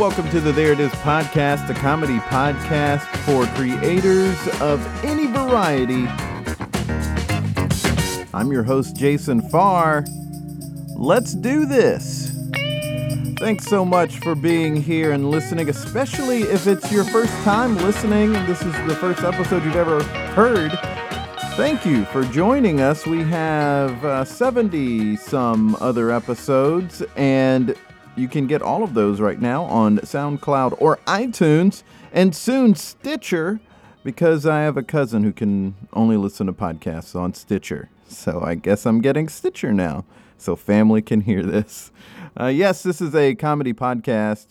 Welcome to the There It Is podcast, a comedy podcast for creators of any variety. I'm your host, Jason Farr. Let's do this. Thanks so much for being here and listening, especially if it's your first time listening. This is the first episode you've ever heard. Thank you for joining us. We have 70 uh, some other episodes, and you can get all of those right now on SoundCloud or iTunes and soon Stitcher because I have a cousin who can only listen to podcasts on Stitcher. So I guess I'm getting Stitcher now so family can hear this. Uh, yes, this is a comedy podcast,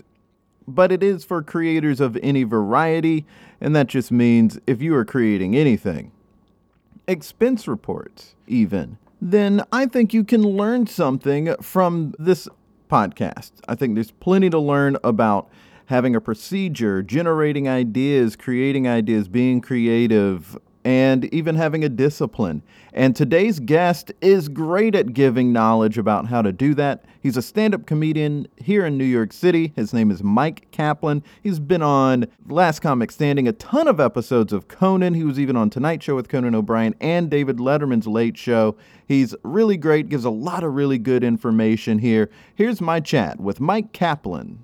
but it is for creators of any variety, and that just means if you are creating anything, expense reports even, then I think you can learn something from this podcast. I think there's plenty to learn about having a procedure, generating ideas, creating ideas, being creative, and even having a discipline. And today's guest is great at giving knowledge about how to do that. He's a stand up comedian here in New York City. His name is Mike Kaplan. He's been on Last Comic Standing, a ton of episodes of Conan. He was even on Tonight Show with Conan O'Brien and David Letterman's Late Show. He's really great, gives a lot of really good information here. Here's my chat with Mike Kaplan.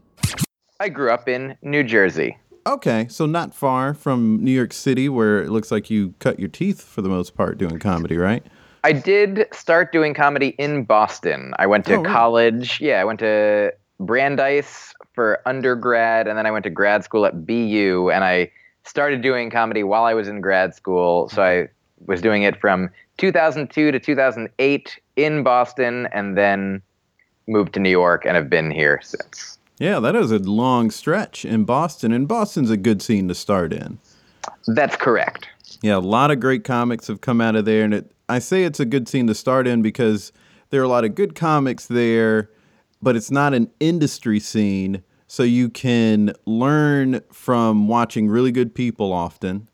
I grew up in New Jersey. Okay, so not far from New York City, where it looks like you cut your teeth for the most part doing comedy, right? I did start doing comedy in Boston. I went to oh, college. Yeah, I went to Brandeis for undergrad, and then I went to grad school at BU, and I started doing comedy while I was in grad school. So I was doing it from 2002 to 2008 in Boston, and then moved to New York and have been here since. Yeah, that is a long stretch in Boston, and Boston's a good scene to start in. That's correct. Yeah, a lot of great comics have come out of there, and it, I say it's a good scene to start in because there are a lot of good comics there, but it's not an industry scene, so you can learn from watching really good people often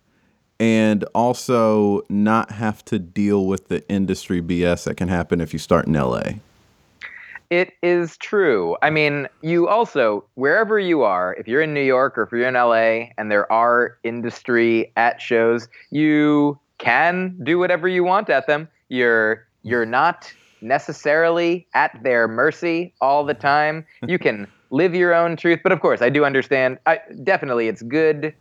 and also not have to deal with the industry BS that can happen if you start in LA. It is true. I mean, you also, wherever you are, if you're in New York or if you're in LA and there are industry at shows, you can do whatever you want at them. You're you're not necessarily at their mercy all the time. You can live your own truth, but of course, I do understand. I, definitely, it's good.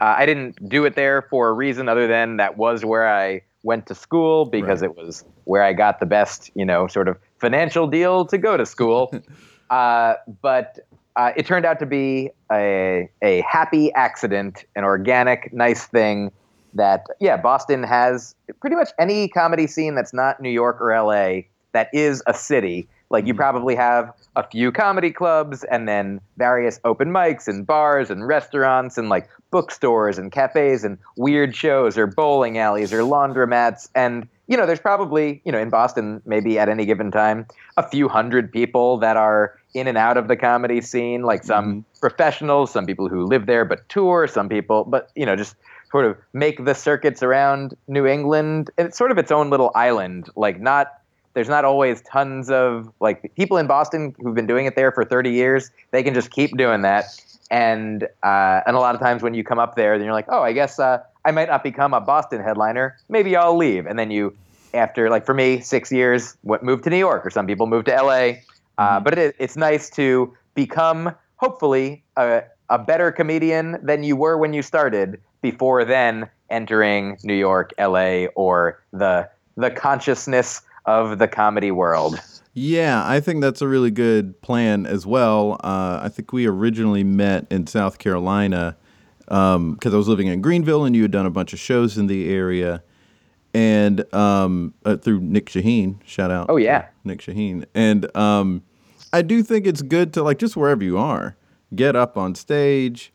Uh, I didn't do it there for a reason other than that was where I went to school because right. it was where I got the best, you know, sort of financial deal to go to school. uh, but uh, it turned out to be a, a happy accident, an organic, nice thing that, yeah, Boston has pretty much any comedy scene that's not New York or LA that is a city. Like, you mm-hmm. probably have a few comedy clubs and then various open mics and bars and restaurants and like bookstores and cafes and weird shows or bowling alleys or laundromats. And, you know, there's probably, you know, in Boston, maybe at any given time, a few hundred people that are in and out of the comedy scene, like some mm-hmm. professionals, some people who live there but tour, some people, but, you know, just sort of make the circuits around New England. And it's sort of its own little island, like not there's not always tons of like people in Boston who've been doing it there for 30 years. They can just keep doing that and uh, and a lot of times when you come up there, then you're like, oh, I guess uh, I might not become a Boston headliner. Maybe I'll leave. And then you, after like for me, six years, what moved to New York, or some people move to L.A. Uh, mm-hmm. but it, it's nice to become hopefully a, a better comedian than you were when you started. Before then, entering New York, L.A. or the the consciousness of the comedy world. Yeah, I think that's a really good plan as well. Uh, I think we originally met in South Carolina because um, I was living in Greenville and you had done a bunch of shows in the area. And um, uh, through Nick Shaheen, shout out. Oh, yeah. Nick Shaheen. And um, I do think it's good to, like, just wherever you are, get up on stage,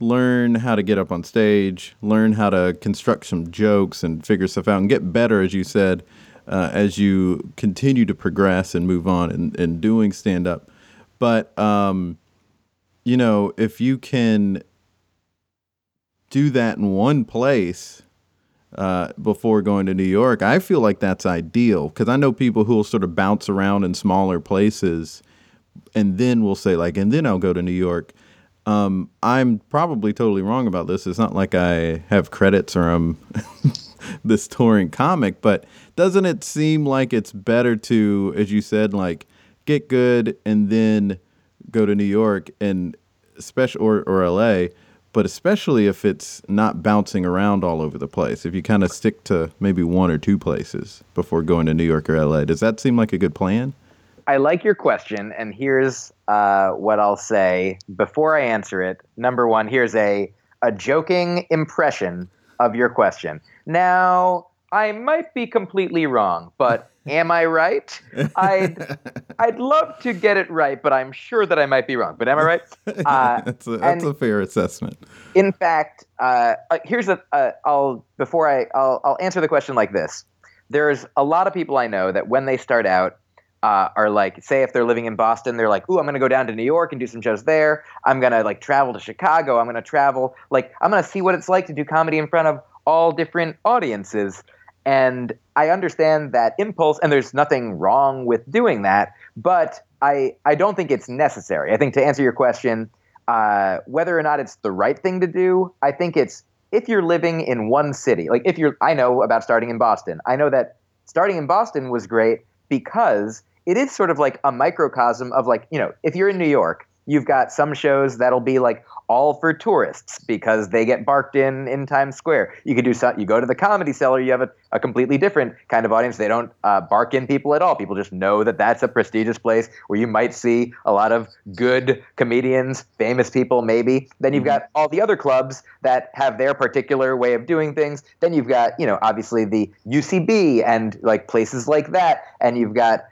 learn how to get up on stage, learn how to construct some jokes and figure stuff out, and get better, as you said, uh, as you continue to progress and move on in, in doing stand up. But, um, you know, if you can do that in one place uh, before going to New York, I feel like that's ideal because I know people who will sort of bounce around in smaller places and then will say, like, and then I'll go to New York. Um, I'm probably totally wrong about this. It's not like I have credits or I'm this touring comic, but doesn't it seem like it's better to, as you said, like get good and then go to New York and special or, or LA, but especially if it's not bouncing around all over the place. If you kind of stick to maybe one or two places before going to New York or LA, does that seem like a good plan? I like your question, and here's uh, what I'll say before I answer it. Number one, here's a a joking impression of your question. Now, I might be completely wrong, but am I right? I'd I'd love to get it right, but I'm sure that I might be wrong. But am I right? Uh, that's a, that's a fair assessment. In fact, uh, uh here's a uh, I'll before I I'll, I'll answer the question like this. There's a lot of people I know that when they start out uh, are like, say, if they're living in Boston, they're like, "Ooh, I'm going to go down to New York and do some shows there. I'm going to like travel to Chicago. I'm going to travel, like, I'm going to see what it's like to do comedy in front of all different audiences." And I understand that impulse, and there's nothing wrong with doing that, but I I don't think it's necessary. I think to answer your question, uh, whether or not it's the right thing to do, I think it's if you're living in one city, like if you're, I know about starting in Boston. I know that starting in Boston was great because it is sort of like a microcosm of like, you know, if you're in New York, you've got some shows that'll be like all for tourists because they get barked in in Times Square. You could do some, you go to the comedy cellar, you have a, a completely different kind of audience. They don't uh, bark in people at all. People just know that that's a prestigious place where you might see a lot of good comedians, famous people, maybe. Then you've mm-hmm. got all the other clubs that have their particular way of doing things. Then you've got, you know, obviously the UCB and like places like that. And you've got,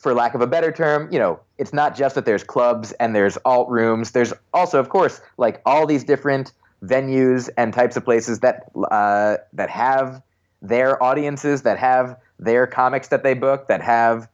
for lack of a better term, you know, it's not just that there's clubs and there's alt rooms. There's also, of course, like all these different venues and types of places that uh, that have their audiences, that have their comics that they book, that have,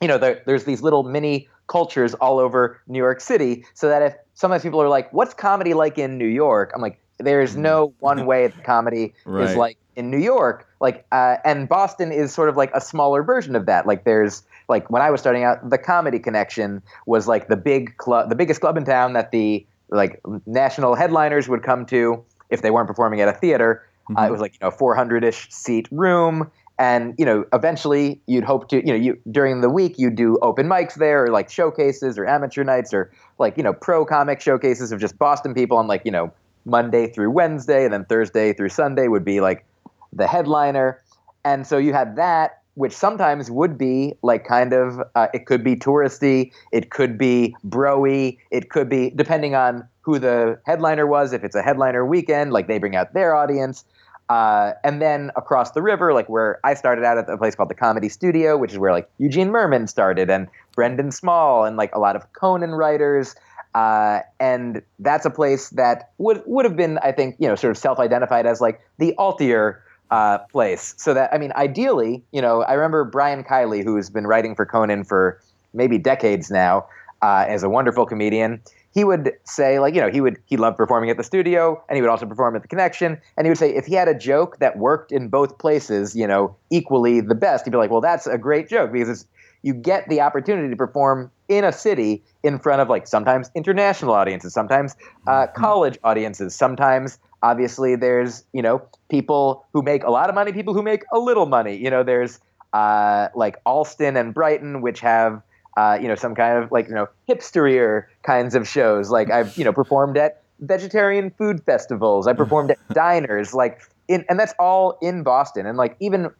you know, there's these little mini cultures all over New York City. So that if sometimes people are like, "What's comedy like in New York?" I'm like, "There's no one way that comedy right. is like in New York." Like, uh, and Boston is sort of like a smaller version of that. Like, there's like when I was starting out, the Comedy Connection was like the big club, the biggest club in town that the like national headliners would come to if they weren't performing at a theater. Mm-hmm. Uh, it was like you know 400ish seat room, and you know eventually you'd hope to you know you during the week you'd do open mics there or like showcases or amateur nights or like you know pro comic showcases of just Boston people on like you know Monday through Wednesday, and then Thursday through Sunday would be like the headliner. And so you had that, which sometimes would be like kind of uh, it could be touristy, it could be broy, it could be depending on who the headliner was. If it's a headliner weekend, like they bring out their audience. Uh, and then across the river, like where I started out at a place called the Comedy Studio, which is where like Eugene Mirman started, and Brendan Small, and like a lot of Conan writers. Uh, and that's a place that would would have been, I think, you know, sort of self-identified as like the altier uh, place. So that I mean, ideally, you know, I remember Brian Kiley, who's been writing for Conan for maybe decades now, uh, as a wonderful comedian. He would say, like, you know, he would he loved performing at the studio, and he would also perform at the Connection. And he would say, if he had a joke that worked in both places, you know, equally the best, he'd be like, well, that's a great joke because it's you get the opportunity to perform in a city in front of like sometimes international audiences, sometimes uh, mm-hmm. college audiences, sometimes obviously there's you know people who make a lot of money people who make a little money you know there's uh, like Allston and Brighton which have uh, you know some kind of like you know hipsterier kinds of shows. Like I've you know performed at vegetarian food festivals. I performed at diners like in, and that's all in Boston. And like even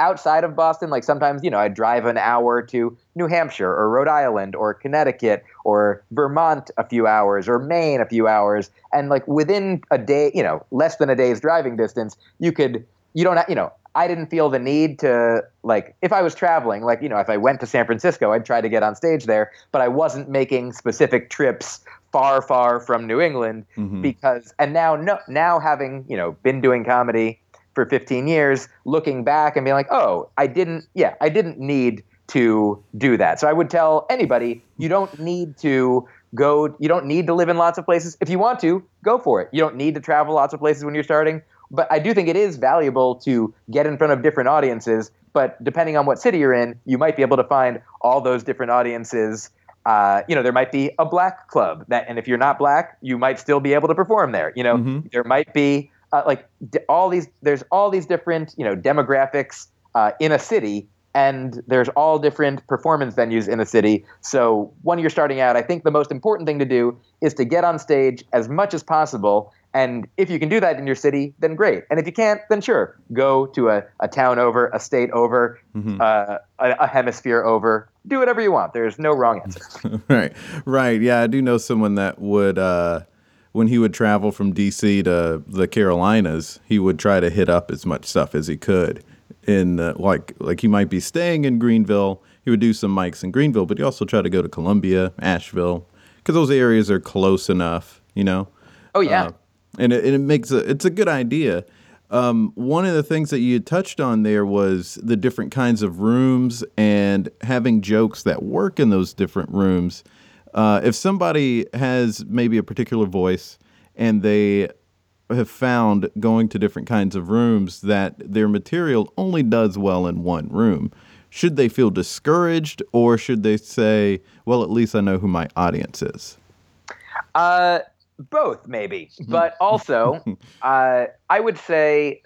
outside of Boston, like sometimes, you know, I drive an hour to New Hampshire or Rhode Island or Connecticut or Vermont a few hours or Maine a few hours. And like within a day, you know, less than a day's driving distance, you could, you don't, have, you know, I didn't feel the need to like if I was traveling, like you know, if I went to San Francisco, I'd try to get on stage there, but I wasn't making specific trips far, far from New England Mhm. because, and now, no, now having you know been doing comedy for 15 years, looking back and being like, oh, I didn't, yeah, I didn't need to do that. So I would tell anybody, you don't need to go, you don't need to live in lots of places. If you want to, go for it. You don't need to travel lots of places when you're starting. But I do think it is valuable to get in front of different audiences. But depending on what city you're in, you might be able to find all those different audiences. Uh, you know, there might be a black club that, and if you're not black, you might still be able to perform there. You know, Mhm. there might be uh, like d- all these. There's all these different, you know, demographics uh, in a city, and there's all different performance venues in a city. So when you're starting out, I think the most important thing to do is to get on stage as much as possible. And if you can do that in your city, then great. And if you can't, then sure, go to a, a town over, a state over, Mhm. uh, a, a hemisphere over. Do whatever you want. There's no wrong answer. right, right. Yeah, I do know someone that would, uh, when he would travel from D.C. to the Carolinas, he would try to hit up as much stuff as he could. In uh, like, like he might be staying in Greenville. He would do some mics in Greenville, but he also try to go to Columbia, Asheville, because those areas are close enough, you know. Oh yeah. And it, and it makes a it's a good idea. Um, one of the things that you touched on there was the different kinds of rooms and having jokes that work in those different rooms. Uh, if somebody has maybe a particular voice and they have found going to different kinds of rooms that their material only does well in one room, should they feel discouraged or should they say, well, at least I know who my audience is? Uh, both maybe, but also, uh, I would say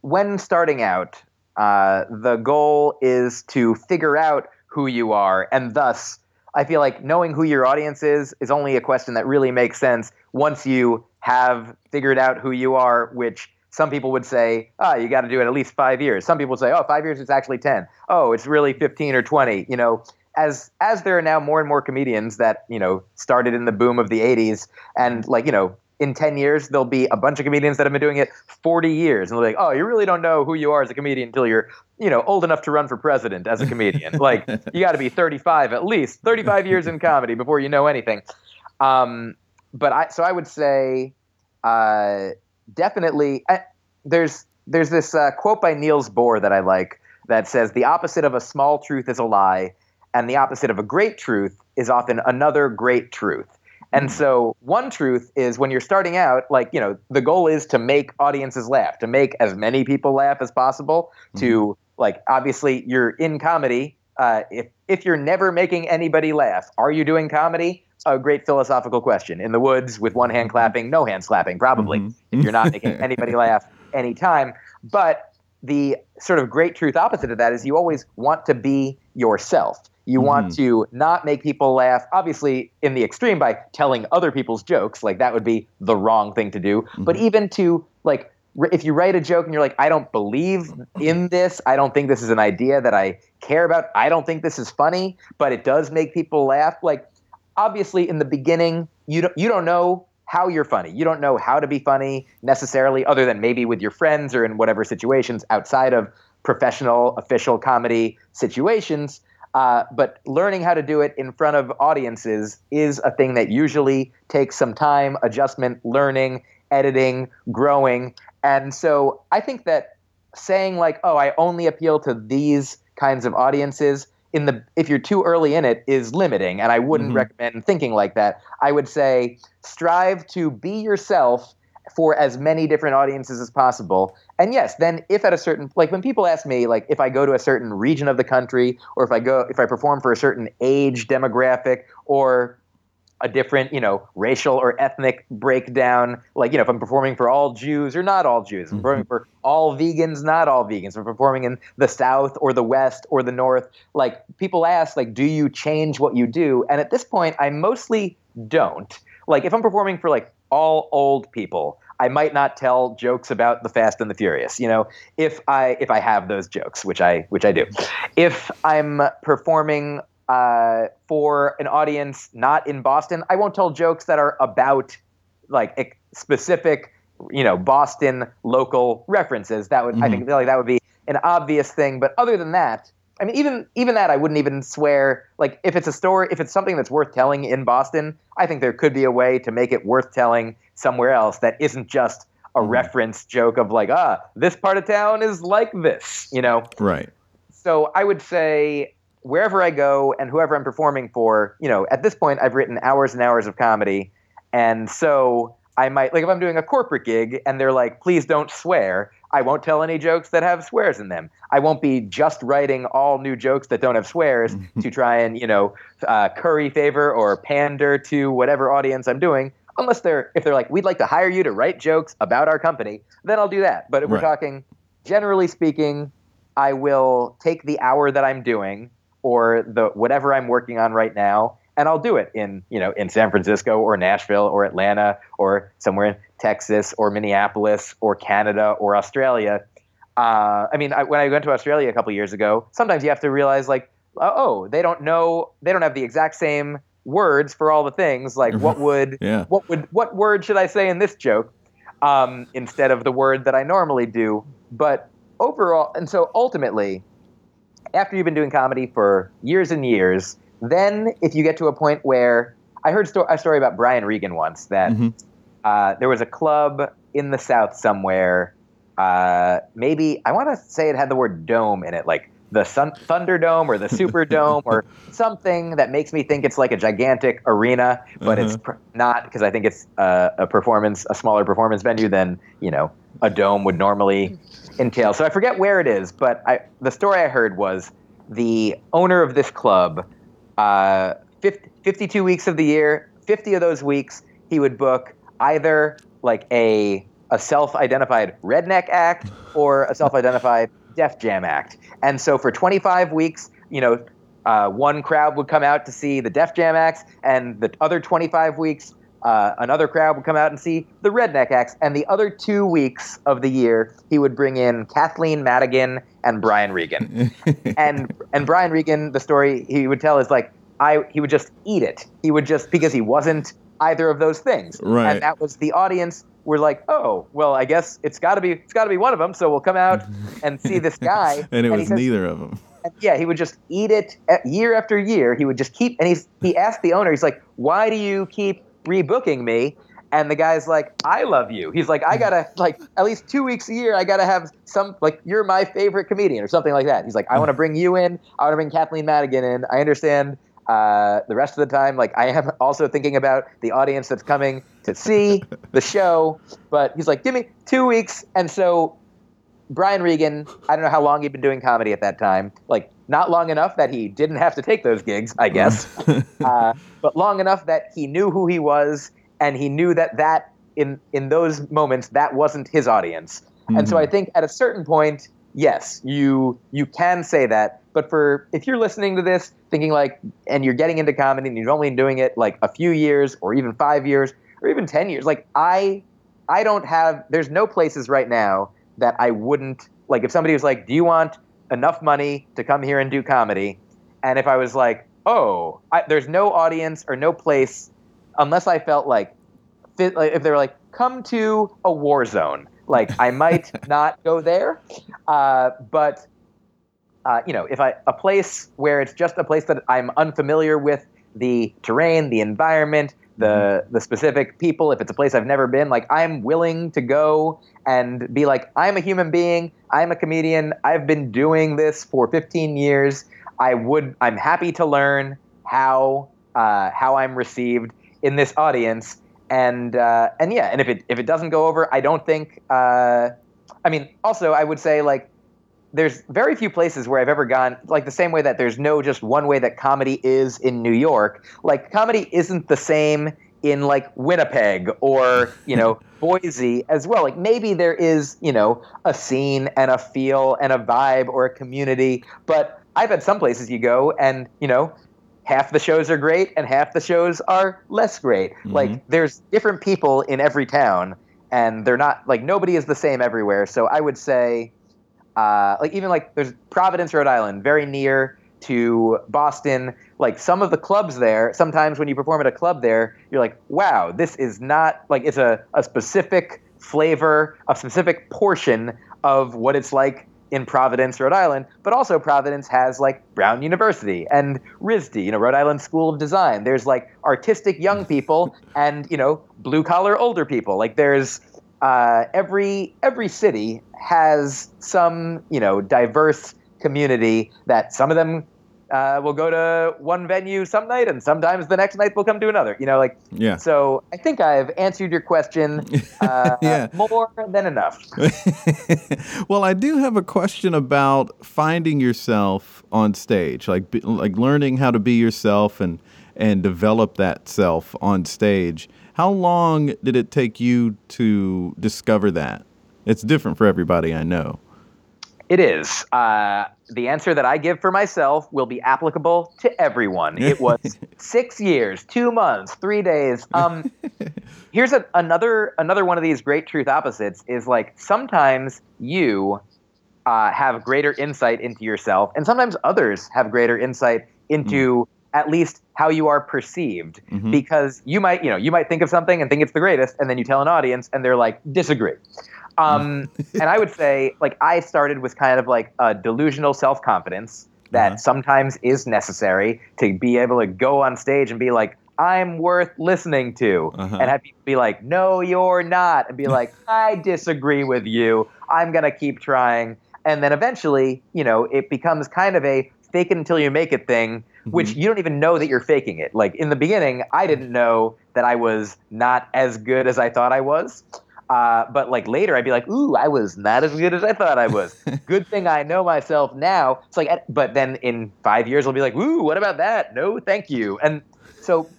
when starting out, uh, the goal is to figure out who you are, and thus, I feel like knowing who your audience is is only a question that really makes sense once you have figured out who you are, which some people would say, ah, you got to do it at least five years. Some people would say, oh, five years is actually 10. Oh, it's really 15 or 20. You know, as as there are now more and more comedians that you know started in the boom of the 80s and like you know in 10 years there'll be a bunch of comedians that have been doing it 40 years and they're like oh you really don't know who you are as a comedian until you're you know old enough to run for president as a comedian. Like you got to be 35 at least 35 years in comedy before you know anything. Um, but i so i would say uh, definitely I, there's there's this uh, quote by niels bohr that i like that says the opposite of a small truth is a lie and the opposite of a great truth is often another great truth. And so, one truth is when you're starting out, like, you know, the goal is to make audiences laugh, to make as many people laugh as possible, to, like, obviously, you're in comedy. Uh, if, if you're never making anybody laugh, are you doing comedy? A great philosophical question. In the woods with one hand clapping, no hand clapping, probably, Mhm. if you're not making anybody laugh anytime. But the sort of great truth opposite of that is you always want to be yourself. You want mm-hmm. to not make people laugh, obviously, in the extreme by telling other people's jokes. Like, that would be the wrong thing to do. But mm-hmm. even to, like, if you write a joke and you're like, I don't believe in this, I don't think this is an idea that I care about, I don't think this is funny, but it does make people laugh. Like, obviously, in the beginning, you don't, you don't know how you're funny. You don't know how to be funny necessarily, other than maybe with your friends or in whatever situations outside of professional, official comedy situations. Uh, but learning how to do it in front of audiences is a thing that usually takes some time, adjustment, learning, editing, growing. And so I think that saying like, "Oh, I only appeal to these kinds of audiences," in the if you're too early in it, is limiting. And I wouldn't Mhm. recommend thinking like that. I would say strive to be yourself for as many different audiences as possible. And yes, then if at a certain like when people ask me like if I go to a certain region of the country or if I go if I perform for a certain age demographic or a different, you know, racial or ethnic breakdown, like, you know, if I'm performing for all Jews or not all Jews, I'm performing mm-hmm. for all vegans, not all vegans, I'm performing in the South or the West or the North, like people ask, like, do you change what you do? And at this point, I mostly don't. Like, if I'm performing for like all old people, I might not tell jokes about the Fast and the Furious. You know, if I if I have those jokes, which I which I do. If I'm performing uh, for an audience not in Boston, I won't tell jokes that are about like specific, you know, Boston local references. That would I think like that would be an obvious thing. But other than that, I mean, even even that, I wouldn't even swear. Like, if it's a story, if it's something that's worth telling in Boston, I think there could be a way to make it worth telling somewhere else that isn't just a Mhm. reference joke of like, ah, this part of town is like this, you know. Right. So I would say wherever I go and whoever I'm performing for, you know, at this point I've written hours and hours of comedy, and so I might like if I'm doing a corporate gig and they're like, please don't swear. I won't tell any jokes that have swears in them. I won't be just writing all new jokes that don't have swears to try and you know uh, curry favor or pander to whatever audience I'm doing. Unless they're if they're like, we'd like to hire you to write jokes about our company, then I'll do that. But if we're talking generally speaking, I will take the hour that I'm doing or the whatever I'm working on right now, and I'll do it in you know in San Francisco or Nashville or Atlanta or somewhere in Texas or Minneapolis or Canada or Australia. Uh, I mean, I, when I went to Australia a couple years ago, sometimes you have to realize like, oh, they don't know, they don't have the exact same words for all the things. Like, what would Yeah. what would what word should I say in this joke um, instead of the word that I normally do? But overall, and so ultimately, after you've been doing comedy for years and years, then if you get to a point where I heard sto- a story about Brian Regan once that Mhm. uh, there was a club in the South somewhere. Uh, maybe I want to say it had the word dome in it, like the Sun- Thunderdome or the Superdome or something that makes me think it's like a gigantic arena, but it's pr- not because I think it's uh, a performance, a smaller performance venue than you know a dome would normally entail. So I forget where it is, but I, the story I heard was the owner of this club, uh, 50, 52 weeks of the year, 50 of those weeks, he would book either like a a self-identified redneck act or a self-identified Def Jam act. And so for 25 weeks, you know, uh, one crowd would come out to see the Def Jam acts, and the other 25 weeks, uh, another crowd would come out and see the redneck acts. And the other two weeks of the year, he would bring in Kathleen Madigan and Brian Regan. and and Brian Regan, the story he would tell is like I he would just eat it. He would just because he wasn't either of those things. Right. And that was the audience were like, oh, well, I guess it's got to be it's got to be one of them. So we'll come out and see this guy. and it he was says- neither of them. and yeah, he would just eat it year after year. He would just keep, and he's he asked the owner, he's like, "Why do you keep rebooking me?" And the guy's like, "I love you." He's like, "I gotta like at least two weeks a year. I gotta have some like you're my favorite comedian or something like that." He's like, "I want to bring you in. I want to bring Kathleen Madigan in. I understand." Uh, the rest of the time, like I am also thinking about the audience that's coming to see the show. But he's like, "Give me two weeks," and so Brian Regan, I don't know how long he'd been doing comedy at that time. Like, not long enough that he didn't have to take those gigs, I guess, uh, but long enough that he knew who he was and he knew that that in in those moments that wasn't his audience. And so I think at a certain point, yes, you you can say that. But for if you're listening to this thinking like, and you're getting into comedy and you're only doing it like a few years or even five years or even ten years, like I I don't have. There's no places right now that I wouldn't like. If somebody was like, "Do you want enough money to come here and do comedy?" and if I was like, "Oh, I, there's no audience or no place," unless I felt like, fit, like if they were like, "Come to a war zone," like I might not go there. Uh, but uh, you know, if I a place where it's just a place that I'm unfamiliar with the terrain, the environment, the the specific people, if it's a place I've never been, like I'm willing to go and be like, I'm a human being, I'm a comedian, I've been doing this for 15 years. I would, I'm happy to learn how uh, how I'm received in this audience, and uh, and yeah, and if it if it doesn't go over, I don't think. Uh, I mean, also I would say like there's very few places where I've ever gone, like the same way that there's no just one way that comedy is in New York. Like comedy isn't the same in like Winnipeg or, you know, Boise as well. Like maybe there is, you know, a scene and a feel and a vibe or a community, but I've had some places you go and, you know, half the shows are great and half the shows are less great. Mm-hmm. Like there's different people in every town and they're not like nobody is the same everywhere. So I would say uh, like even like there's Providence, Rhode Island, very near to Boston. Like some of the clubs there, sometimes when you perform at a club there, you're like, wow, this is not like it's a, a specific flavor, a specific portion of what it's like in Providence, Rhode Island, but also Providence has like Brown University and RISD, you know, Rhode Island School of Design. There's like artistic young people and, you know, blue collar older people. Like there's uh, every every city has some, you know, diverse community that some of them uh, will go to one venue some night, and sometimes the next night we'll come to another. You know, like Yeah. So I think I've answered your question uh, Yeah. more than enough. well, I do have a question about finding yourself on stage, like like learning how to be yourself and and develop that self on stage. How long did it take you to discover that? It's different for everybody, I know. It is. Uh, the answer that I give for myself will be applicable to everyone. It was six years, two months, three days. Um, here's a, another another one of these great truth opposites is like sometimes you uh, have greater insight into yourself, and sometimes others have greater insight into at least how you are perceived. Because you might, you know, you might think of something and think it's the greatest, and then you tell an audience, and they're like, disagree. Um, and I would say, like, I started with kind of like a delusional self confidence that Uh-huh. sometimes is necessary to be able to go on stage and be like, I'm worth listening to. Uh-huh. And have people be like, no, you're not. And be like, I disagree with you. I'm going to keep trying. And then eventually, you know, it becomes kind of a fake it until you make it thing, which you don't even know that you're faking it. Like in the beginning, I didn't know that I was not as good as I thought I was. Uh, but like later, I'd be like, "Ooh, I was not as good as I thought I was." good thing I know myself now. It's like, but then in five years, I'll be like, "Ooh, what about that? No, thank you." And so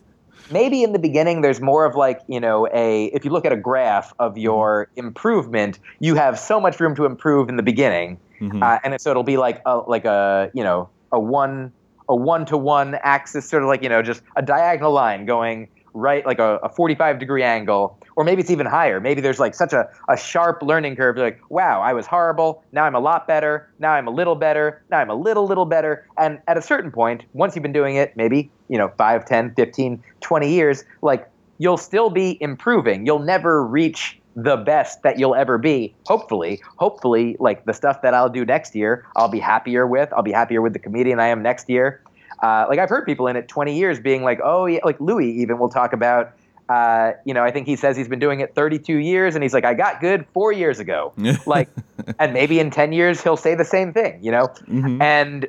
maybe in the beginning, there's more of like you know a if you look at a graph of your improvement, you have so much room to improve in the beginning, uh, and so it'll be like a like a you know a one a one to one axis, sort of like you know just a diagonal line going right like a, a 45 degree angle or maybe it's even higher. Maybe there's like such a, a sharp learning curve like wow i was horrible. Now i'm a lot better. Now i'm a little better. Now i'm a little little better. And at a certain point once you've been doing it maybe you know 5 10 15 20 years like you'll still be improving. You'll never reach the best that you'll ever be. Hopefully hopefully like the stuff that i'll do next year i'll be happier with. I'll be happier with the comedian i am next year. Uh, like I've heard people in it 20 years being like, oh yeah, like Louis even will talk about, uh, you know, I think he says he's been doing it 32 years, and he's like, I got good four years ago, like, and maybe in 10 years he'll say the same thing, you know, and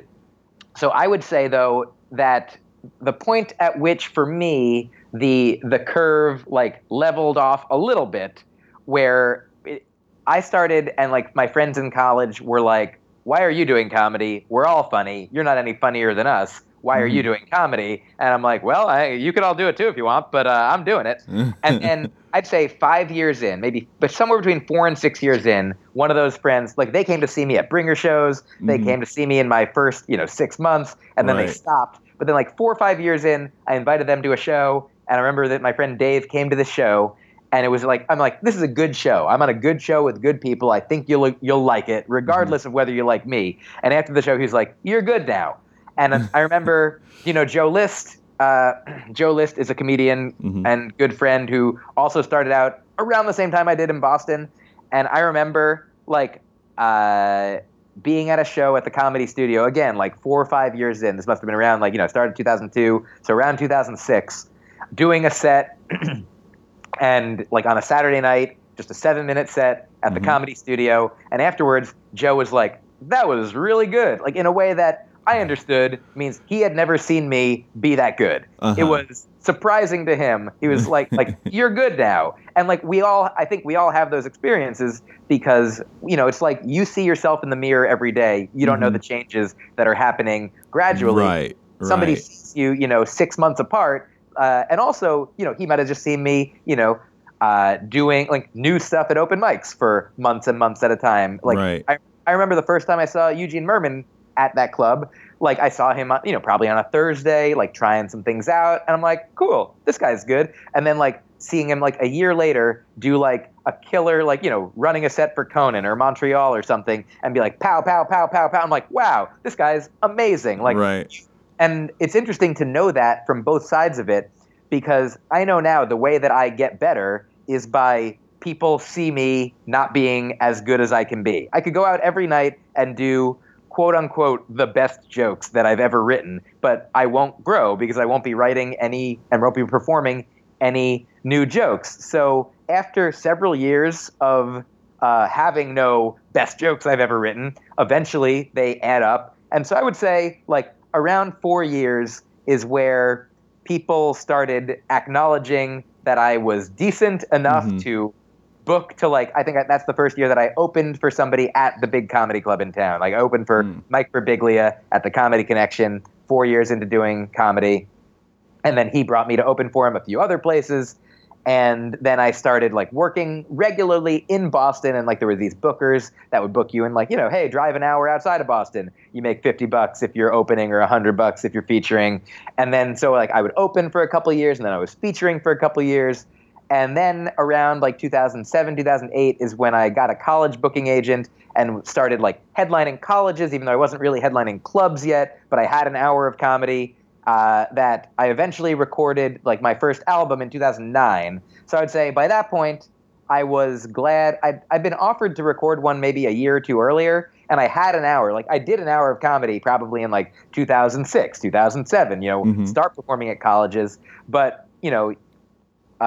so I would say though that the point at which for me the the curve like leveled off a little bit, where it, I started and like my friends in college were like, why are you doing comedy? We're all funny. You're not any funnier than us. Why are you mm-hmm. doing comedy? And I'm like, well, I, you can all do it too if you want, but uh, I'm doing it. Mm-hmm. and then I'd say five years in, maybe, but somewhere between four and six years in, one of those friends, like they came to see me at Bringer shows. They mm-hmm. came to see me in my first, you know, six months, and then they stopped. But then, like four or five years in, I invited them to a show, and I remember that my friend Dave came to the show, and it was like I'm like, this is a good show. I'm on a good show with good people. I think you'll you'll like it, regardless of whether you like me. And after the show, he's like, you're good now. And I remember, you know, Joe List. Uh, Joe List is a comedian and good friend who also started out around the same time I did in Boston. And I remember like uh, being at a show at the Comedy Studio again, like four or five years in. This must have been around like you know started 2002, so around 2006, doing a set and like on a Saturday night, just a seven minute set at the comedy studio. And afterwards, Joe was like, that was really good. Like in a way that I understood means he had never seen me be that good. Uh-huh. It was surprising to him. He was like, like, you're good now. And like we all I think we all have those experiences because, you know, it's like you see yourself in the mirror every day. You don't know the changes that are happening gradually Right. somebody right. sees you, you know, six months apart, uh, and also, you know, he might have just seen me, you know, uh, doing like new stuff at open mics for months and months at a time. Like, Right. I, I remember the first time I saw Eugene Mirman at that club. Like, I saw him, uh, you know, probably on a Thursday, like trying some things out, and I'm like, cool, this guy's good. And then like seeing him like a year later do like a killer, like you know, running a set for Conan or Montreal or something, and be like, pow, pow, pow, pow, pow. I'm like, wow, this guy's amazing. Like, right. And it's interesting to know that from both sides of it because I know now the way that I get better is by people see me not being as good as I can be. I could go out every night and do quote unquote the best jokes that I've ever written, but I won't grow because I won't be writing any and won't be performing any new jokes. So after several years of uh, having no best jokes I've ever written, eventually they add up. And so I would say like around four years is where people started acknowledging that I was decent enough Mhm. to book to like I think that's the first year that I opened for somebody at the big comedy club in town. Like I opened for Mm. Mike Birbiglia at the Comedy Connection 4 years into doing comedy. And then he brought me to open for him a few other places and then I started like working regularly in Boston and like there were these bookers that would book you and like, you know, hey, drive an hour outside of Boston. You make 50 bucks if you're opening or 100 bucks if you're featuring. And then so like I would open for a couple years and then I was featuring for a couple years. And then around like 2007, 2008 is when I got a college booking agent and started like headlining colleges, even though I wasn't really headlining clubs yet, but I had an hour of comedy uh, that I eventually recorded like my first album in 2009. So I'd say by that point, I was glad I'd, I'd been offered to record one maybe a year or two earlier, and I had an hour. Like I did an hour of comedy probably in like 2006, 2007. You know, Mhm. start performing at colleges, but you know, uh,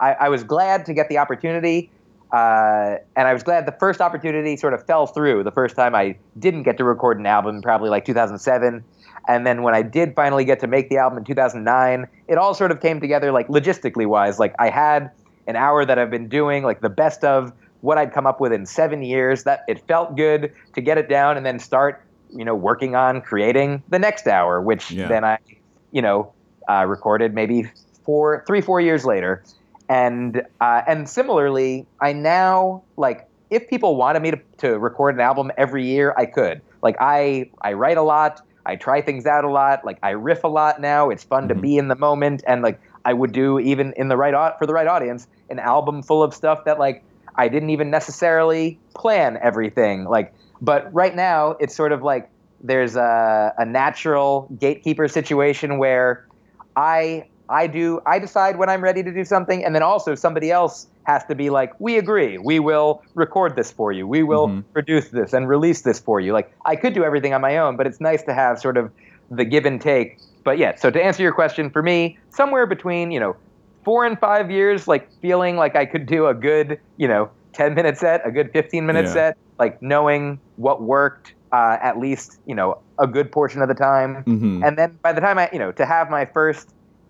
I, I was glad to get the opportunity. Uh, and I was glad the first opportunity sort of fell through the first time I didn't get to record an album, probably like 2007. And then when I did finally get to make the album in 2009, it all sort of came together like logistically wise. Like I had an hour that I've been doing, like the best of what I'd come up with in seven years. That it felt good to get it down and then start, you know, working on creating the next hour, which Yeah. then I, you know, uh, recorded maybe four, three, four years later. And uh, and similarly, I now like if people wanted me to, to record an album every year, I could. Like I I write a lot, I try things out a lot, like I riff a lot now. It's fun to Mhm. be in the moment, and like I would do even in the right for the right audience, an album full of stuff that like I didn't even necessarily plan everything. Like, but right now it's sort of like there's a, a natural gatekeeper situation where I I do I decide when I'm ready to do something, and then also somebody else has to be like, we agree, we will record this for you, we will Mhm. produce this and release this for you. Like I could do everything on my own, but it's nice to have sort of the give and take. But yeah, so to answer your question, for me, somewhere between you know four and five years, like feeling like I could do a good you know ten minute set, a good fifteen minute Yeah. set, like knowing what worked uh, at least you know a good portion of the time. hmm And then by the time I, you know, to have my first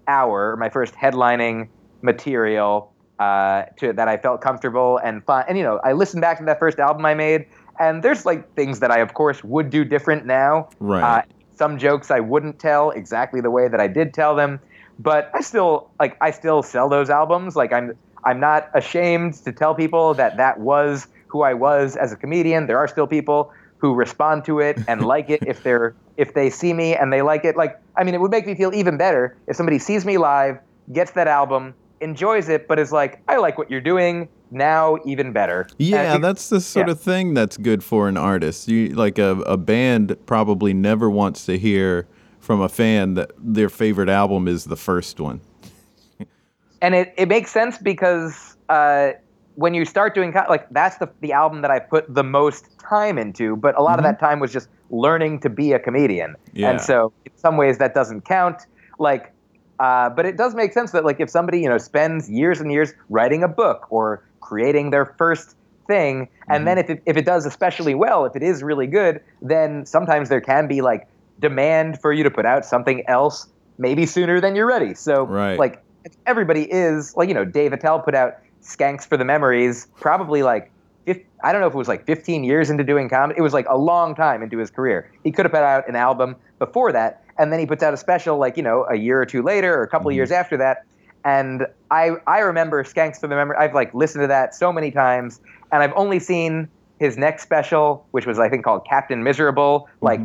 hour, my first headlining material uh, to that I felt comfortable and fun. And you know, I listened back to that first album I made, and there's like things that I, of course, would do different now. Right. Uh, some jokes I wouldn't tell exactly the way that I did tell them, but I still like I still sell those albums. Like I'm I'm not ashamed to tell people that that was who I was as a comedian. There are still people who respond to it and like it if they're if they see me and they like it. Like I mean, it would make me feel even better if somebody sees me live, gets that album, enjoys it, but is like, I like what you're doing now, even better. Yeah, think- that's the sort yeah. of thing that's good for an artist. You like a, a band probably never wants to hear from a fan that their favorite album is the first one. and it, it makes sense because uh, when you start doing like that's the the album that I put the most time into, but a lot of that time was just learning to be a comedian, Yeah. and so in some ways that doesn't count. Like, uh, but it does make sense that like if somebody you know spends years and years writing a book or creating their first thing, and then if it, if it does especially well, if it is really good, then sometimes there can be like demand for you to put out something else maybe sooner than you're ready. So Right. like everybody is like you know Dave Attell put out Skanks for the Memories probably like if, I don't know if it was like 15 years into doing comedy. It was like a long time into his career. He could have put out an album before that, and then he puts out a special like you know a year or two later or a couple of years after that. And I I remember Skanks for the Memory. I've like listened to that so many times, and I've only seen his next special, which was I think called Captain Miserable, like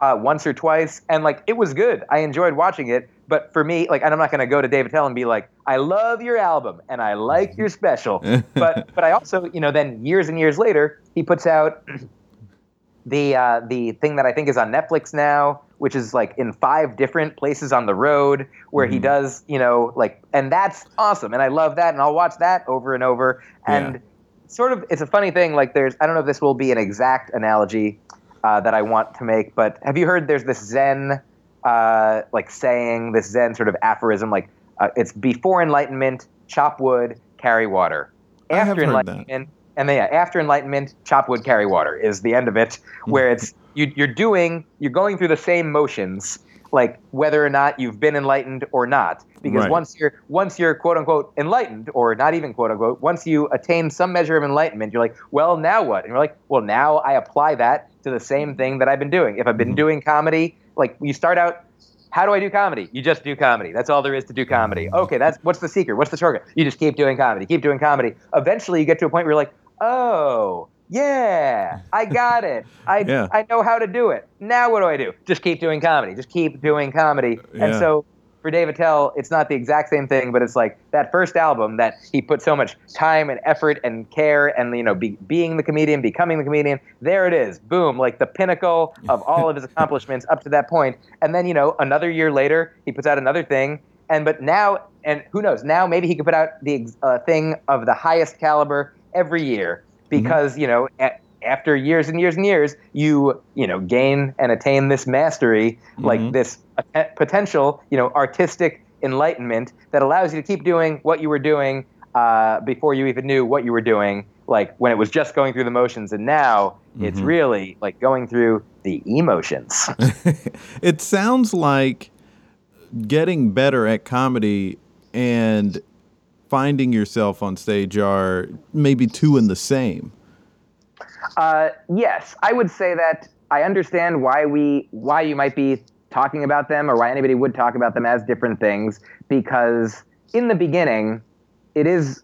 uh, once or twice, and like it was good. I enjoyed watching it, but for me, like, and I'm not going to go to Dave Attell and be like, "I love your album and I like your special," but but I also, you know, then years and years later, he puts out the uh, the thing that I think is on Netflix now, which is like in five different places on the road where he Mhm. does, you know, like, and that's awesome. And I love that. And I'll watch that over and over. And Yeah. sort of, it's a funny thing. Like, there's, I don't know if this will be an exact analogy uh, that I want to make, but have you heard there's this Zen, uh, like, saying, this Zen sort of aphorism, like, uh, it's before enlightenment, chop wood, carry water. After enlightenment, and then yeah, after enlightenment, chop wood, carry water is the end of it, where it's you, you're doing, you're going through the same motions, like whether or not you've been enlightened or not. Because Right. once you're once you're quote unquote enlightened, or not even quote unquote, once you attain some measure of enlightenment, you're like, well, now what? And you're like, well, now I apply that to the same thing that I've been doing. If I've been Mhm. doing comedy, like you start out how do I do comedy? You just do comedy. That's all there is to do comedy. Okay, that's what's the secret? What's the shortcut? You just keep doing comedy, keep doing comedy. Eventually, you get to a point where you're like, oh, yeah, I got it. I Yeah. I know how to do it. Now what do I do? Just keep doing comedy. Just keep doing comedy. And Yeah. so for Dave Attell, it's not the exact same thing, but it's like that first album that he put so much time and effort and care and you know be, being the comedian, becoming the comedian. There it is, boom, like the pinnacle of all of his accomplishments up to that point. And then you know another year later, he puts out another thing, and but now and who knows? Now maybe he could put out the uh, thing of the highest caliber every year because you know. a after years and years and years, you you know gain and attain this mastery, like Mhm. this potential, you know, artistic enlightenment that allows you to keep doing what you were doing uh, before you even knew what you were doing. Like when it was just going through the motions, and now it's Mhm. really like going through the emotions. it sounds like getting better at comedy and finding yourself on stage are maybe two in the same. Uh, yes, I would say that I understand why we why you might be talking about them or why anybody would talk about them as different things because in the beginning it is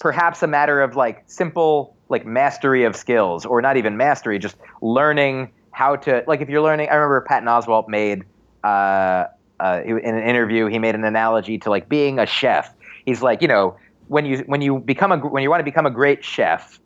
perhaps a matter of like simple like mastery of skills or not even mastery just learning how to like if you're learning I remember Patton Oswalt made uh, uh, in an interview he made an analogy to like being a chef. He's like you know when you when you become a when you want to become a great chef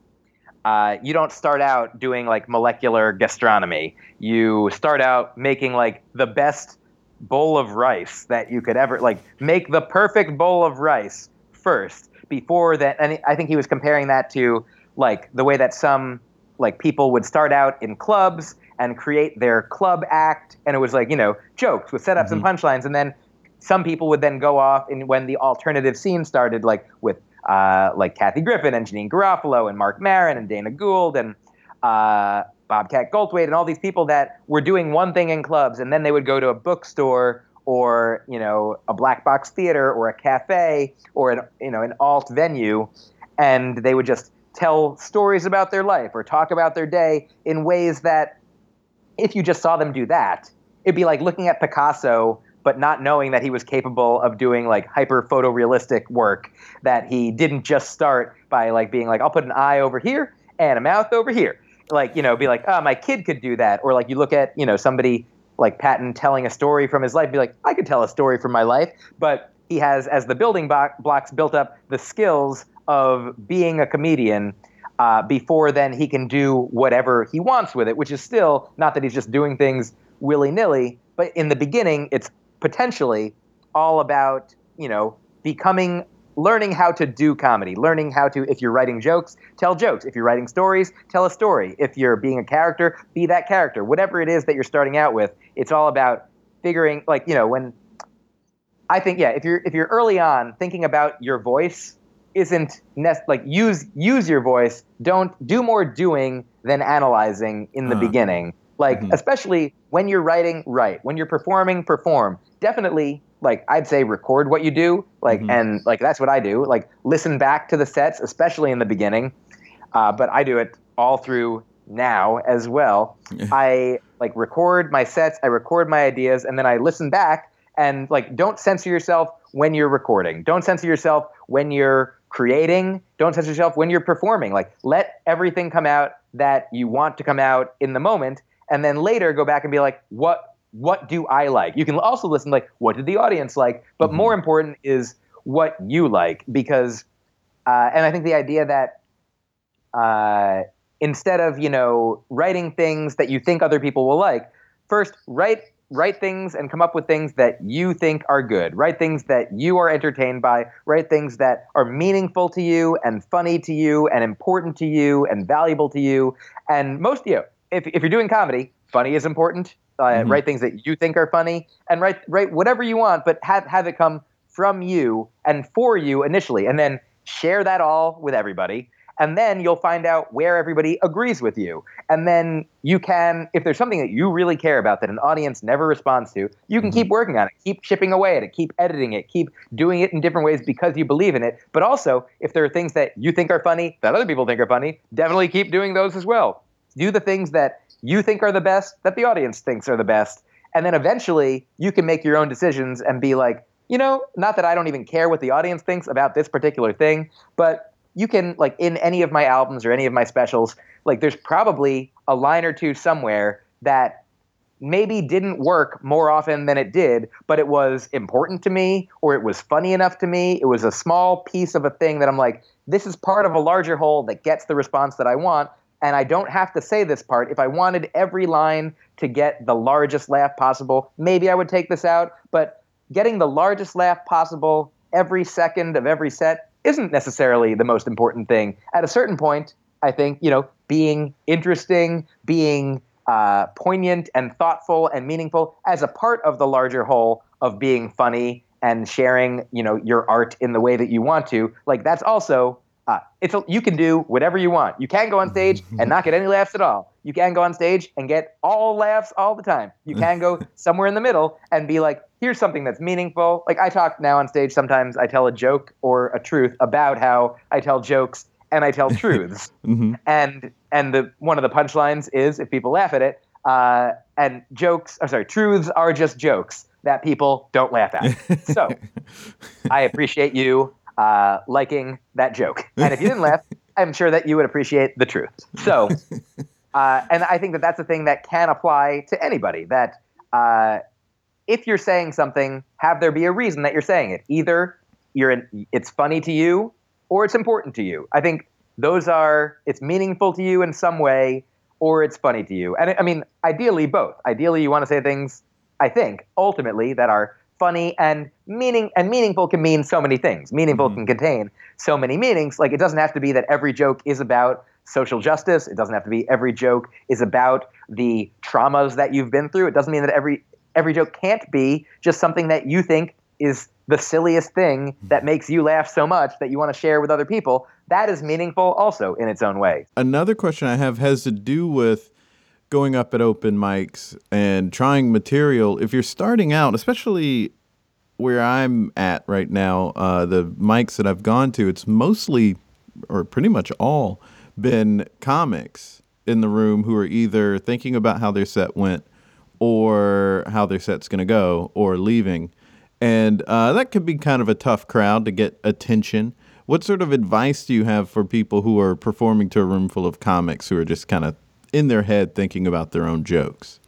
uh, you don't start out doing like molecular gastronomy. You start out making like the best bowl of rice that you could ever like make the perfect bowl of rice first before that. And I think he was comparing that to like the way that some like people would start out in clubs and create their club act, and it was like you know jokes with setups and punchlines, and then some people would then go off and when the alternative scene started, like with uh, like Kathy Griffin and Janeane Garofalo and Marc Maron and Dana Gould and uh, Bobcat Goldthwait and all these people that were doing one thing in clubs and then they would go to a bookstore or you know a black box theater or a cafe or an you know an alt venue and they would just tell stories about their life or talk about their day in ways that if you just saw them do that it'd be like looking at Picasso but not knowing that he was capable of doing like hyper photorealistic work that he didn't just start by like being like I'll put an eye over here and a mouth over here. Like you know be like oh my kid could do that. Or like you look at you know somebody like Patton telling a story from his life be like I could tell a story from my life. But he has as the building bo- blocks built up the skills of being a comedian uh, before then he can do whatever he wants with it which is still not that he's just doing things willy-nilly but in the beginning it's potentially all about you know becoming learning how to do comedy learning how to if you're writing jokes tell jokes. If you're writing stories tell a story. If you're being a character be that character. Whatever it is that you're starting out with it's all about figuring like you know when i think yeah if you're if you're early on thinking about your voice isn't nest like use use your voice. Don't do more doing than analyzing in the Uh-huh. beginning. Like Mhm. especially when you're writing write when you're performing perform definitely like i'd say record what you do like Mhm. and like that's what i do like listen back to the sets especially in the beginning uh, but i do it all through now as well. I like record my sets i record my ideas and then i listen back and like don't censor yourself when you're recording. Don't censor yourself when you're creating. Don't censor yourself when you're performing. Like let everything come out that you want to come out in the moment and then later go back and be like what what do i like you can also listen like what did the audience like but Mhm. more important is what you like because uh, and i think the idea that uh, instead of you know writing things that you think other people will like first write write things and come up with things that you think are good. Write things that you are entertained by. Write things that are meaningful to you and funny to you and important to you and valuable to you. And most, of you know, if, if you're doing comedy, funny is important. Uh, mm-hmm. Write things that you think are funny and write write whatever you want, but have have it come from you and for you initially, and then share that all with everybody and then you'll find out where everybody agrees with you. And then you can, if there's something that you really care about that an audience never responds to, you can mm-hmm. keep working on it, keep chipping away at it, keep editing it, keep doing it in different ways because you believe in it. But also, if there are things that you think are funny that other people think are funny, definitely keep doing those as well. Do the things that you think are the best that the audience thinks are the best. And then eventually you can make your own decisions and be like, you know, not that I don't even care what the audience thinks about this particular thing, but you can like in any of my albums or any of my specials, like there's probably a line or two somewhere that maybe didn't work more often than it did, but it was important to me or it was funny enough to me. It was a small piece of a thing that I'm like, this is part of a larger whole that gets the response that I want. And I don't have to say this part. If I wanted every line to get the largest laugh possible, maybe I would take this out. But getting the largest laugh possible every second of every set isn't necessarily the most important thing. At a certain point, I think, you know, being interesting, being uh, poignant and thoughtful and meaningful as a part of the larger whole of being funny and sharing, you know, your art in the way that you want to, like that's also uh, it's a, you can do whatever you want. You can go on stage and not get any laughs at all. You can go on stage and get all laughs all the time. You can go somewhere in the middle and be like, here's something that's meaningful. Like I talk now on stage. Sometimes I tell a joke or a truth about how I tell jokes and I tell truths. mm-hmm. And and the one of the punchlines is if people laugh at it, uh, and jokes. I'm sorry, truths are just jokes that people don't laugh at. So I appreciate you uh, liking that joke. And if you didn't laugh, I'm sure that you would appreciate the truth. So, uh, and I think that that's a thing that can apply to anybody. That uh, if you're saying something, have there be a reason that you're saying it. Either you're in, it's funny to you, or it's important to you. I think those are it's meaningful to you in some way, or it's funny to you. And I mean, ideally both. Ideally, you want to say things. I think ultimately that are funny and meaning and meaningful can mean so many things. Meaningful mm-hmm. can contain so many meanings. Like it doesn't have to be that every joke is about social justice. It doesn't have to be every joke is about the traumas that you've been through. It doesn't mean that every every joke can't be just something that you think is the silliest thing that makes you laugh so much that you want to share with other people. That is meaningful also in its own way. Another question I have has to do with going up at open mics and trying material, if you're starting out, especially where I'm at right now, uh, the mics that I've gone to, it's mostly or pretty much all been comics in the room who are either thinking about how their set went or how their set's going to go or leaving. And uh, that could be kind of a tough crowd to get attention. What sort of advice do you have for people who are performing to a room full of comics who are just kind of in their head thinking about their own jokes?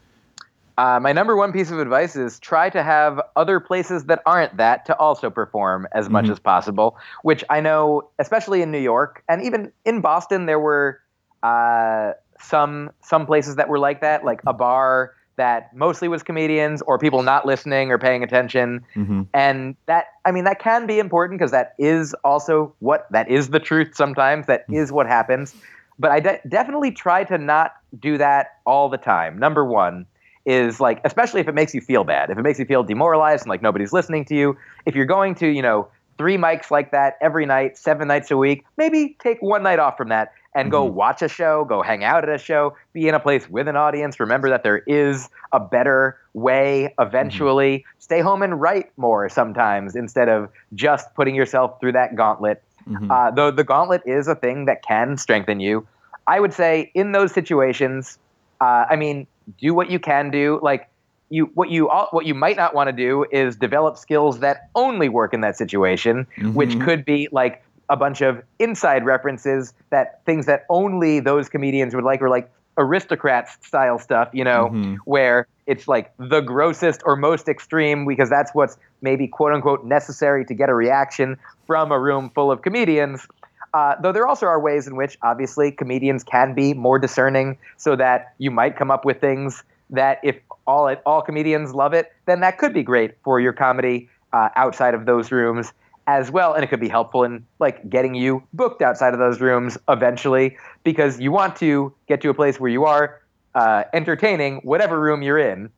Uh, my number one piece of advice is try to have other places that aren't that to also perform as much mm-hmm. as possible. Which I know, especially in New York and even in Boston, there were uh, some some places that were like that, like a bar that mostly was comedians or people not listening or paying attention. Mm-hmm. And that, I mean, that can be important because that is also what that is the truth. Sometimes that mm-hmm. is what happens but I de- definitely try to not do that all the time. Number one is like, especially if it makes you feel bad, if it makes you feel demoralized and like nobody's listening to you, if you're going to, you know, three mics like that every night, seven nights a week, maybe take one night off from that and mm-hmm. go watch a show, go hang out at a show, be in a place with an audience. Remember that there is a better way eventually. Mm-hmm. Stay home and write more sometimes instead of just putting yourself through that gauntlet Mm-hmm. Uh, though the gauntlet is a thing that can strengthen you, I would say in those situations, uh, I mean, do what you can do. Like you, what you what you might not want to do is develop skills that only work in that situation, mm-hmm. which could be like a bunch of inside references that things that only those comedians would like, or like aristocrats style stuff, you know, mm-hmm. where it's like the grossest or most extreme because that's what's maybe quote unquote necessary to get a reaction from a room full of comedians. Uh, though there also are ways in which obviously comedians can be more discerning so that you might come up with things that if all all comedians love it, then that could be great for your comedy uh, outside of those rooms as well, and it could be helpful in like getting you booked outside of those rooms eventually because you want to get to a place where you are uh, entertaining whatever room you're in.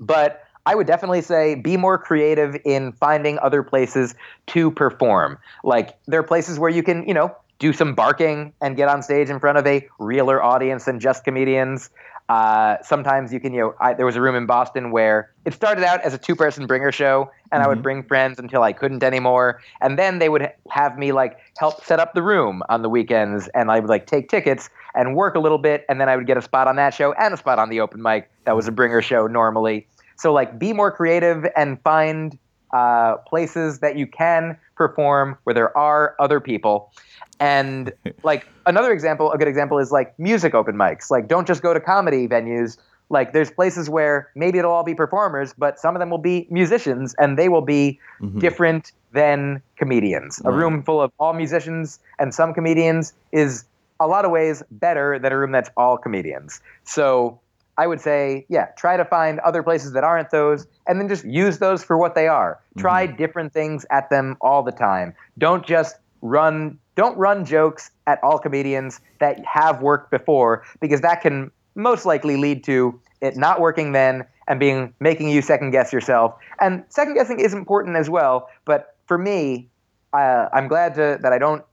But I would definitely say be more creative in finding other places to perform. Like there are places where you can, you know, do some barking and get on stage in front of a realer audience than just comedians. Uh, sometimes you can, you know, I, there was a room in Boston where it started out as a two person bringer show, and mm-hmm. I would mm-hmm. bring friends until I couldn't anymore. And then they would have me like help set up the room on the weekends, and I would like take tickets and work a little bit, and then I would get a spot on that show and a spot on the open mic that was a bringer show normally. So, like, be more creative and find uh, places that you can perform where there are other people. And like another example, a good example is like music open mics. Like don't just go to comedy venues. Like there's places where maybe it'll all be performers, but some of them will be musicians and they will be mm-hmm. different than comedians. Right. A room full of all musicians and some comedians is a lot of ways better than a room that's all comedians. So I would say, yeah, try to find other places that aren't those and then just use those for what they are. Mm-hmm. Try different things at them all the time. Don't just run don't run jokes at all comedians that have worked before because that can most likely lead to it not working then and being making you second guess yourself. And second guessing is important as well. But for me, uh, I'm glad to, that I don't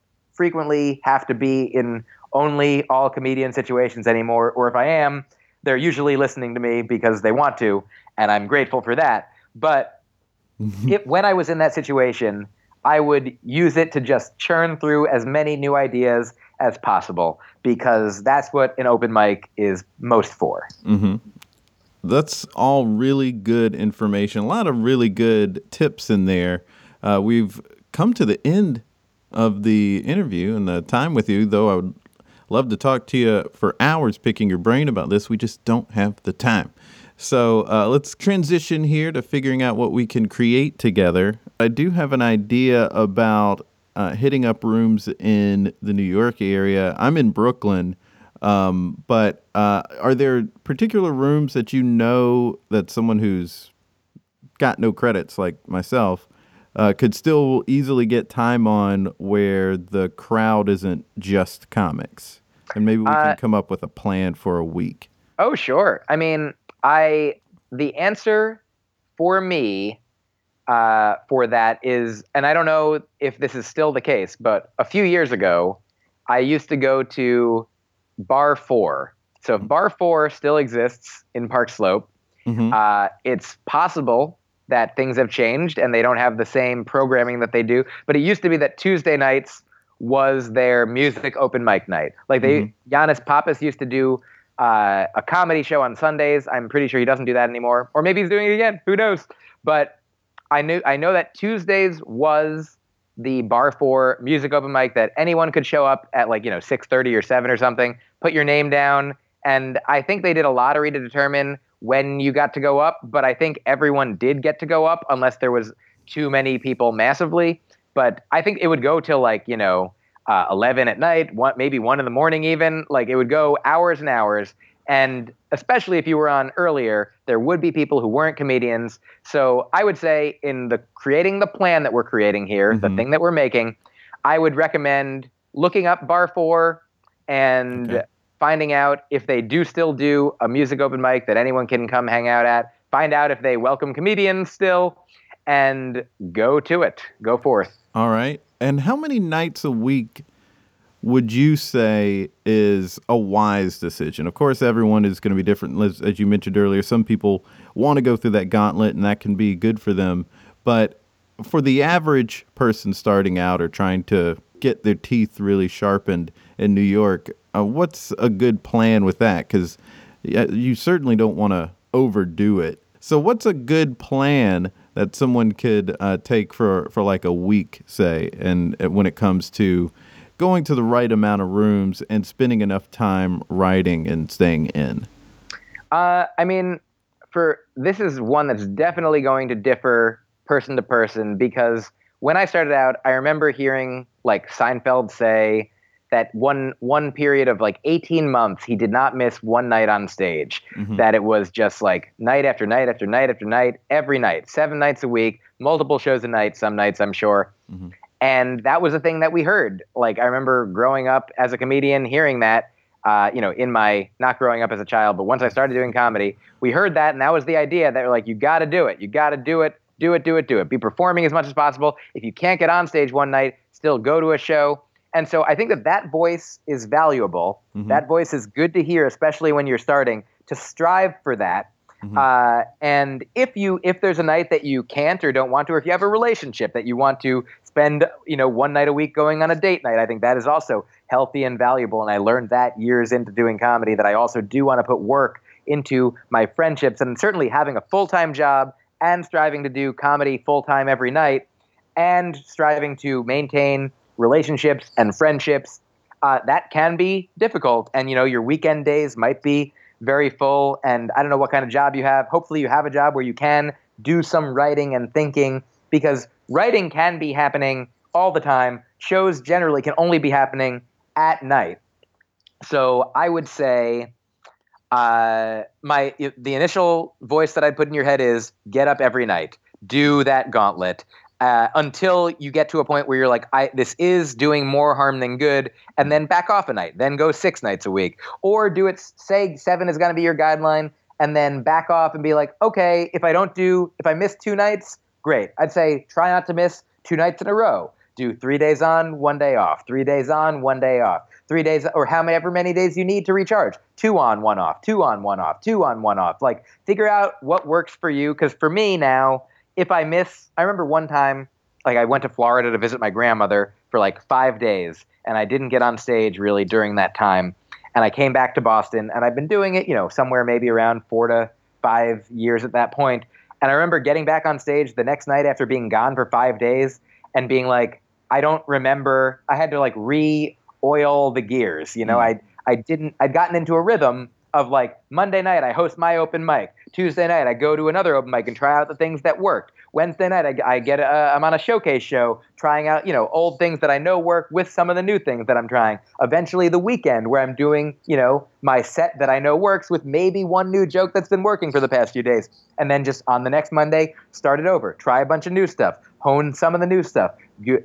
frequently have to be in only all comedian situations anymore. Or if I am, they're usually listening to me because they want to, and I'm grateful for that. But it, when I was in that situation, I would use it to just churn through as many new ideas as possible because that's what an open mic is most for. Mm-hmm. That's all really good information. A lot of really good tips in there. Uh, we've come to the end of the interview and the time with you, though I would love to talk to you for hours picking your brain about this. We just don't have the time. So uh, let's transition here to figuring out what we can create together. I do have an idea about uh, hitting up rooms in the New York area. I'm in Brooklyn, um, but uh, are there particular rooms that you know that someone who's got no credits like myself uh, could still easily get time on where the crowd isn't just comics? And maybe we can uh, come up with a plan for a week. Oh, sure. I mean, I the answer for me uh, for that is, and I don't know if this is still the case, but a few years ago, I used to go to Bar Four. So if Bar Four still exists in Park Slope, mm-hmm. uh, it's possible that things have changed and they don't have the same programming that they do. But it used to be that Tuesday nights was their music open mic night. Like they, mm-hmm. Yannis Pappas used to do uh, a comedy show on Sundays. I'm pretty sure he doesn't do that anymore, or maybe he's doing it again. Who knows? But I knew I know that Tuesdays was the bar for music open mic that anyone could show up at like you know 6:30 or 7 or something, put your name down, and I think they did a lottery to determine when you got to go up. But I think everyone did get to go up unless there was too many people massively. But I think it would go till like you know uh, 11 at night, one, maybe one in the morning, even. Like it would go hours and hours. And especially if you were on earlier, there would be people who weren't comedians. So I would say, in the creating the plan that we're creating here, mm-hmm. the thing that we're making, I would recommend looking up Bar Four and okay. Finding out if they do still do a music open mic that anyone can come hang out at. Find out if they welcome comedians still, and go to it. Go forth. All right. And how many nights a week would you say is a wise decision? Of course, everyone is going to be different. As, you mentioned earlier, some people want to go through that gauntlet and that can be good for them. But for the average person starting out or trying to get their teeth really sharpened in New York, uh, what's a good plan with that? Because you certainly don't want to overdo it. So, what's a good plan that someone could uh, take for for like a week, say, and uh, when it comes to going to the right amount of rooms and spending enough time writing and staying in? Uh, I mean, for this is one that's definitely going to differ person to person because when I started out, I remember hearing like Seinfeld say that one one period of like 18 months he did not miss one night on stage. Mhm. that it was just like night after night after night after night every night seven nights a week multiple shows a night some nights i'm sure. Mhm. and that was a thing that we heard. Like i remember growing up as a comedian hearing that uh, you know in my not growing up as a child but once i started doing comedy we heard that and that was the idea that like you got to do it. You got to do it. Do it do it do it. Be performing as much as possible. If you can't get on stage one night still go to a show and so i think that that voice is valuable Mhm. that voice is good to hear especially when you're starting to strive for that Mhm. uh, and if you if there's a night that you can't or don't want to or if you have a relationship that you want to spend you know one night a week going on a date night i think that is also healthy and valuable and i learned that years into doing comedy that i also do want to put work into my friendships and certainly having a full-time job and striving to do comedy full-time every night and striving to maintain relationships and friendships uh, that can be difficult. And you know your weekend days might be very full. And i don't know what kind of job you have. Hopefully you have a job where you can do some writing and thinking because writing can be happening all the time. Shows generally can only be happening at night. So i would say uh, my the initial voice that i'd put in your head is get up every night. Do that gauntlet uh, until you get to a point where you're like, I, this is doing more harm than good, and then back off a night, then go six nights a week, or do it. Say seven is going to be your guideline, and then back off and be like, okay, if I don't do, if I miss two nights, great. I'd say try not to miss two nights in a row. Do three days on, one day off. Three days on, one day off. Three days, or however many days you need to recharge. Two on, one off. Two on, one off. Two on, one off. Like figure out what works for you. Because for me now, if I miss, I remember one time, like I went to Florida to visit my grandmother for like five days, and I didn't get on stage really during that time. And I came back to Boston, and I've been doing it, you know, somewhere maybe around four to five years at that point. And I remember getting back on stage the next night after being gone for five days and being like, I don't remember. I had to like re-oil the gears. You know, Mm. I I didn't. I'd gotten into a rhythm of like Monday night I host my open mic. Tuesday night I go to another open mic and try out the things that worked. Wednesday night I, I get a, I'm on a showcase show trying out you know old things that I know work with some of the new things that I'm trying. Eventually the weekend where I'm doing you know my set that I know works with maybe one new joke that's been working for the past few days, and then just on the next Monday start it over. Try a bunch of new stuff. Hone some of the new stuff.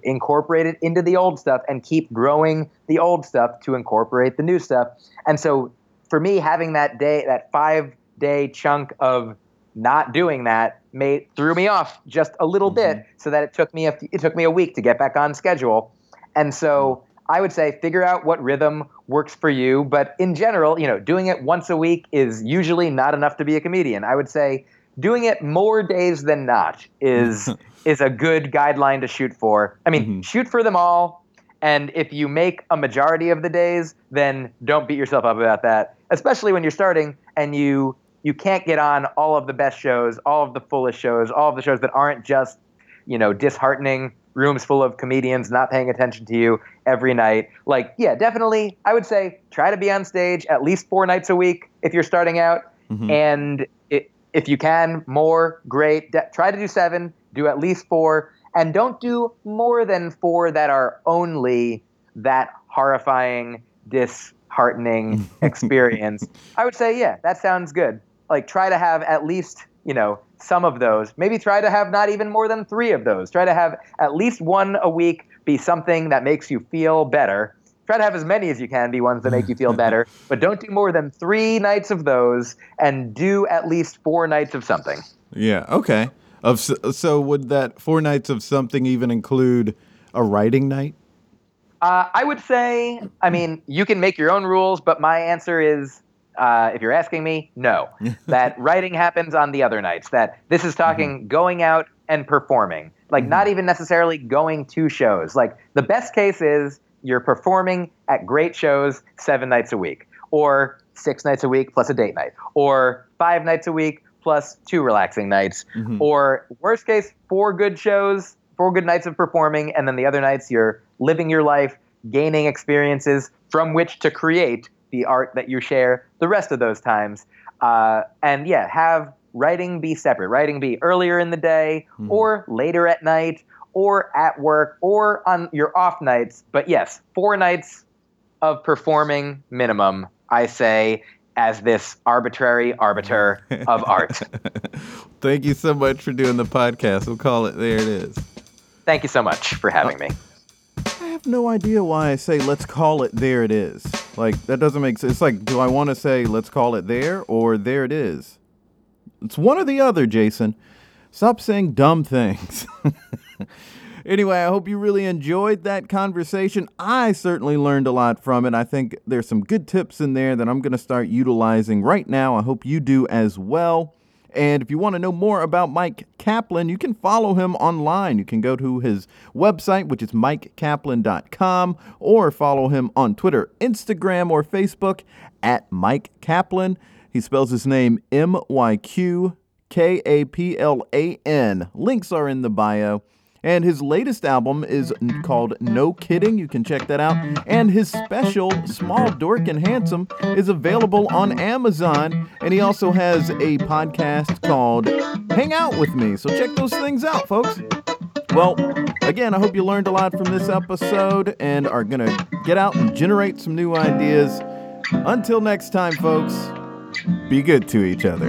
Incorporate it into the old stuff and keep growing the old stuff to incorporate the new stuff. And so for me, having that day, that five day chunk of not doing that made threw me off just a little bit so that it took me a it took me a week to get back on schedule. And so i would say figure out what rhythm works for you. But in general you know doing it once a week is usually not enough to be a comedian. I would say doing it more days than not is is a good guideline to shoot for. I mean Mhm. shoot for them all. And if you make a majority of the days, then don't beat yourself up about that. Especially when you're starting and you you can't get on all of the best shows, all of the fullest shows, all of the shows that aren't just, you know, disheartening rooms full of comedians not paying attention to you every night. Like, yeah, definitely I would say try to be on stage at least 4 nights a week if you're starting out Mhm. and it, if you can more great De- try to do seven do at least four and don't do more than four that are only that horrifying disheartening experience i would say yeah that sounds good like try to have at least you know some of those maybe try to have not even more than three of those try to have at least one a week be something that makes you feel better try to have as many as you can be ones that make you feel better but don't do more than three nights of those and do at least four nights of something Yeah. Okay. Of so would that four nights of something even include a writing night? Uh, i would say i mean you can make your own rules but my answer is uh, if you're asking me no. That writing happens on the other nights that this is talking going out and performing. Like not even necessarily going to shows. Like the best case is you're performing at great shows seven nights a week or six nights a week plus a date night or five nights a week plus two relaxing nights Mhm. or worst case four good shows four good nights of performing and then the other nights you're living your life gaining experiences from which to create the art that you share the rest of those times uh, and yeah have writing be separate writing be earlier in the day Mhm. or later at night or at work or on your off nights but yes four nights of performing minimum, I say, as this arbitrary arbiter of art. Thank you so much for doing the podcast. We'll call it There It Is. Thank you so much for having me. No idea why I say let's call it There It Is. Like, that doesn't make sense. It's like, do I want to say let's call it there or there it is? It's one or the other, Jason. Stop saying dumb things. Anyway, I hope you really enjoyed that conversation. I certainly learned a lot from it. I think there's some good tips in there that I'm going to start utilizing right now. I hope you do as well. And if you want to know more about Myq Kaplan, you can follow him online. You can go to his website, which is myqkaplan.com, or follow him on Twitter, Instagram, or Facebook at Myq Kaplan. He spells his name M Y Q K A P L A N. Links are in the bio. And his latest album is mm-hmm. called No Kidding. You can check that out. And his special, Small Dork and Handsome, is available on Amazon. And he also has a podcast called Hang Out With Me. So check those things out, folks. Well, again, I hope you learned a lot from this episode and are going to get out and generate some new ideas. Until next time, folks, be good to each other.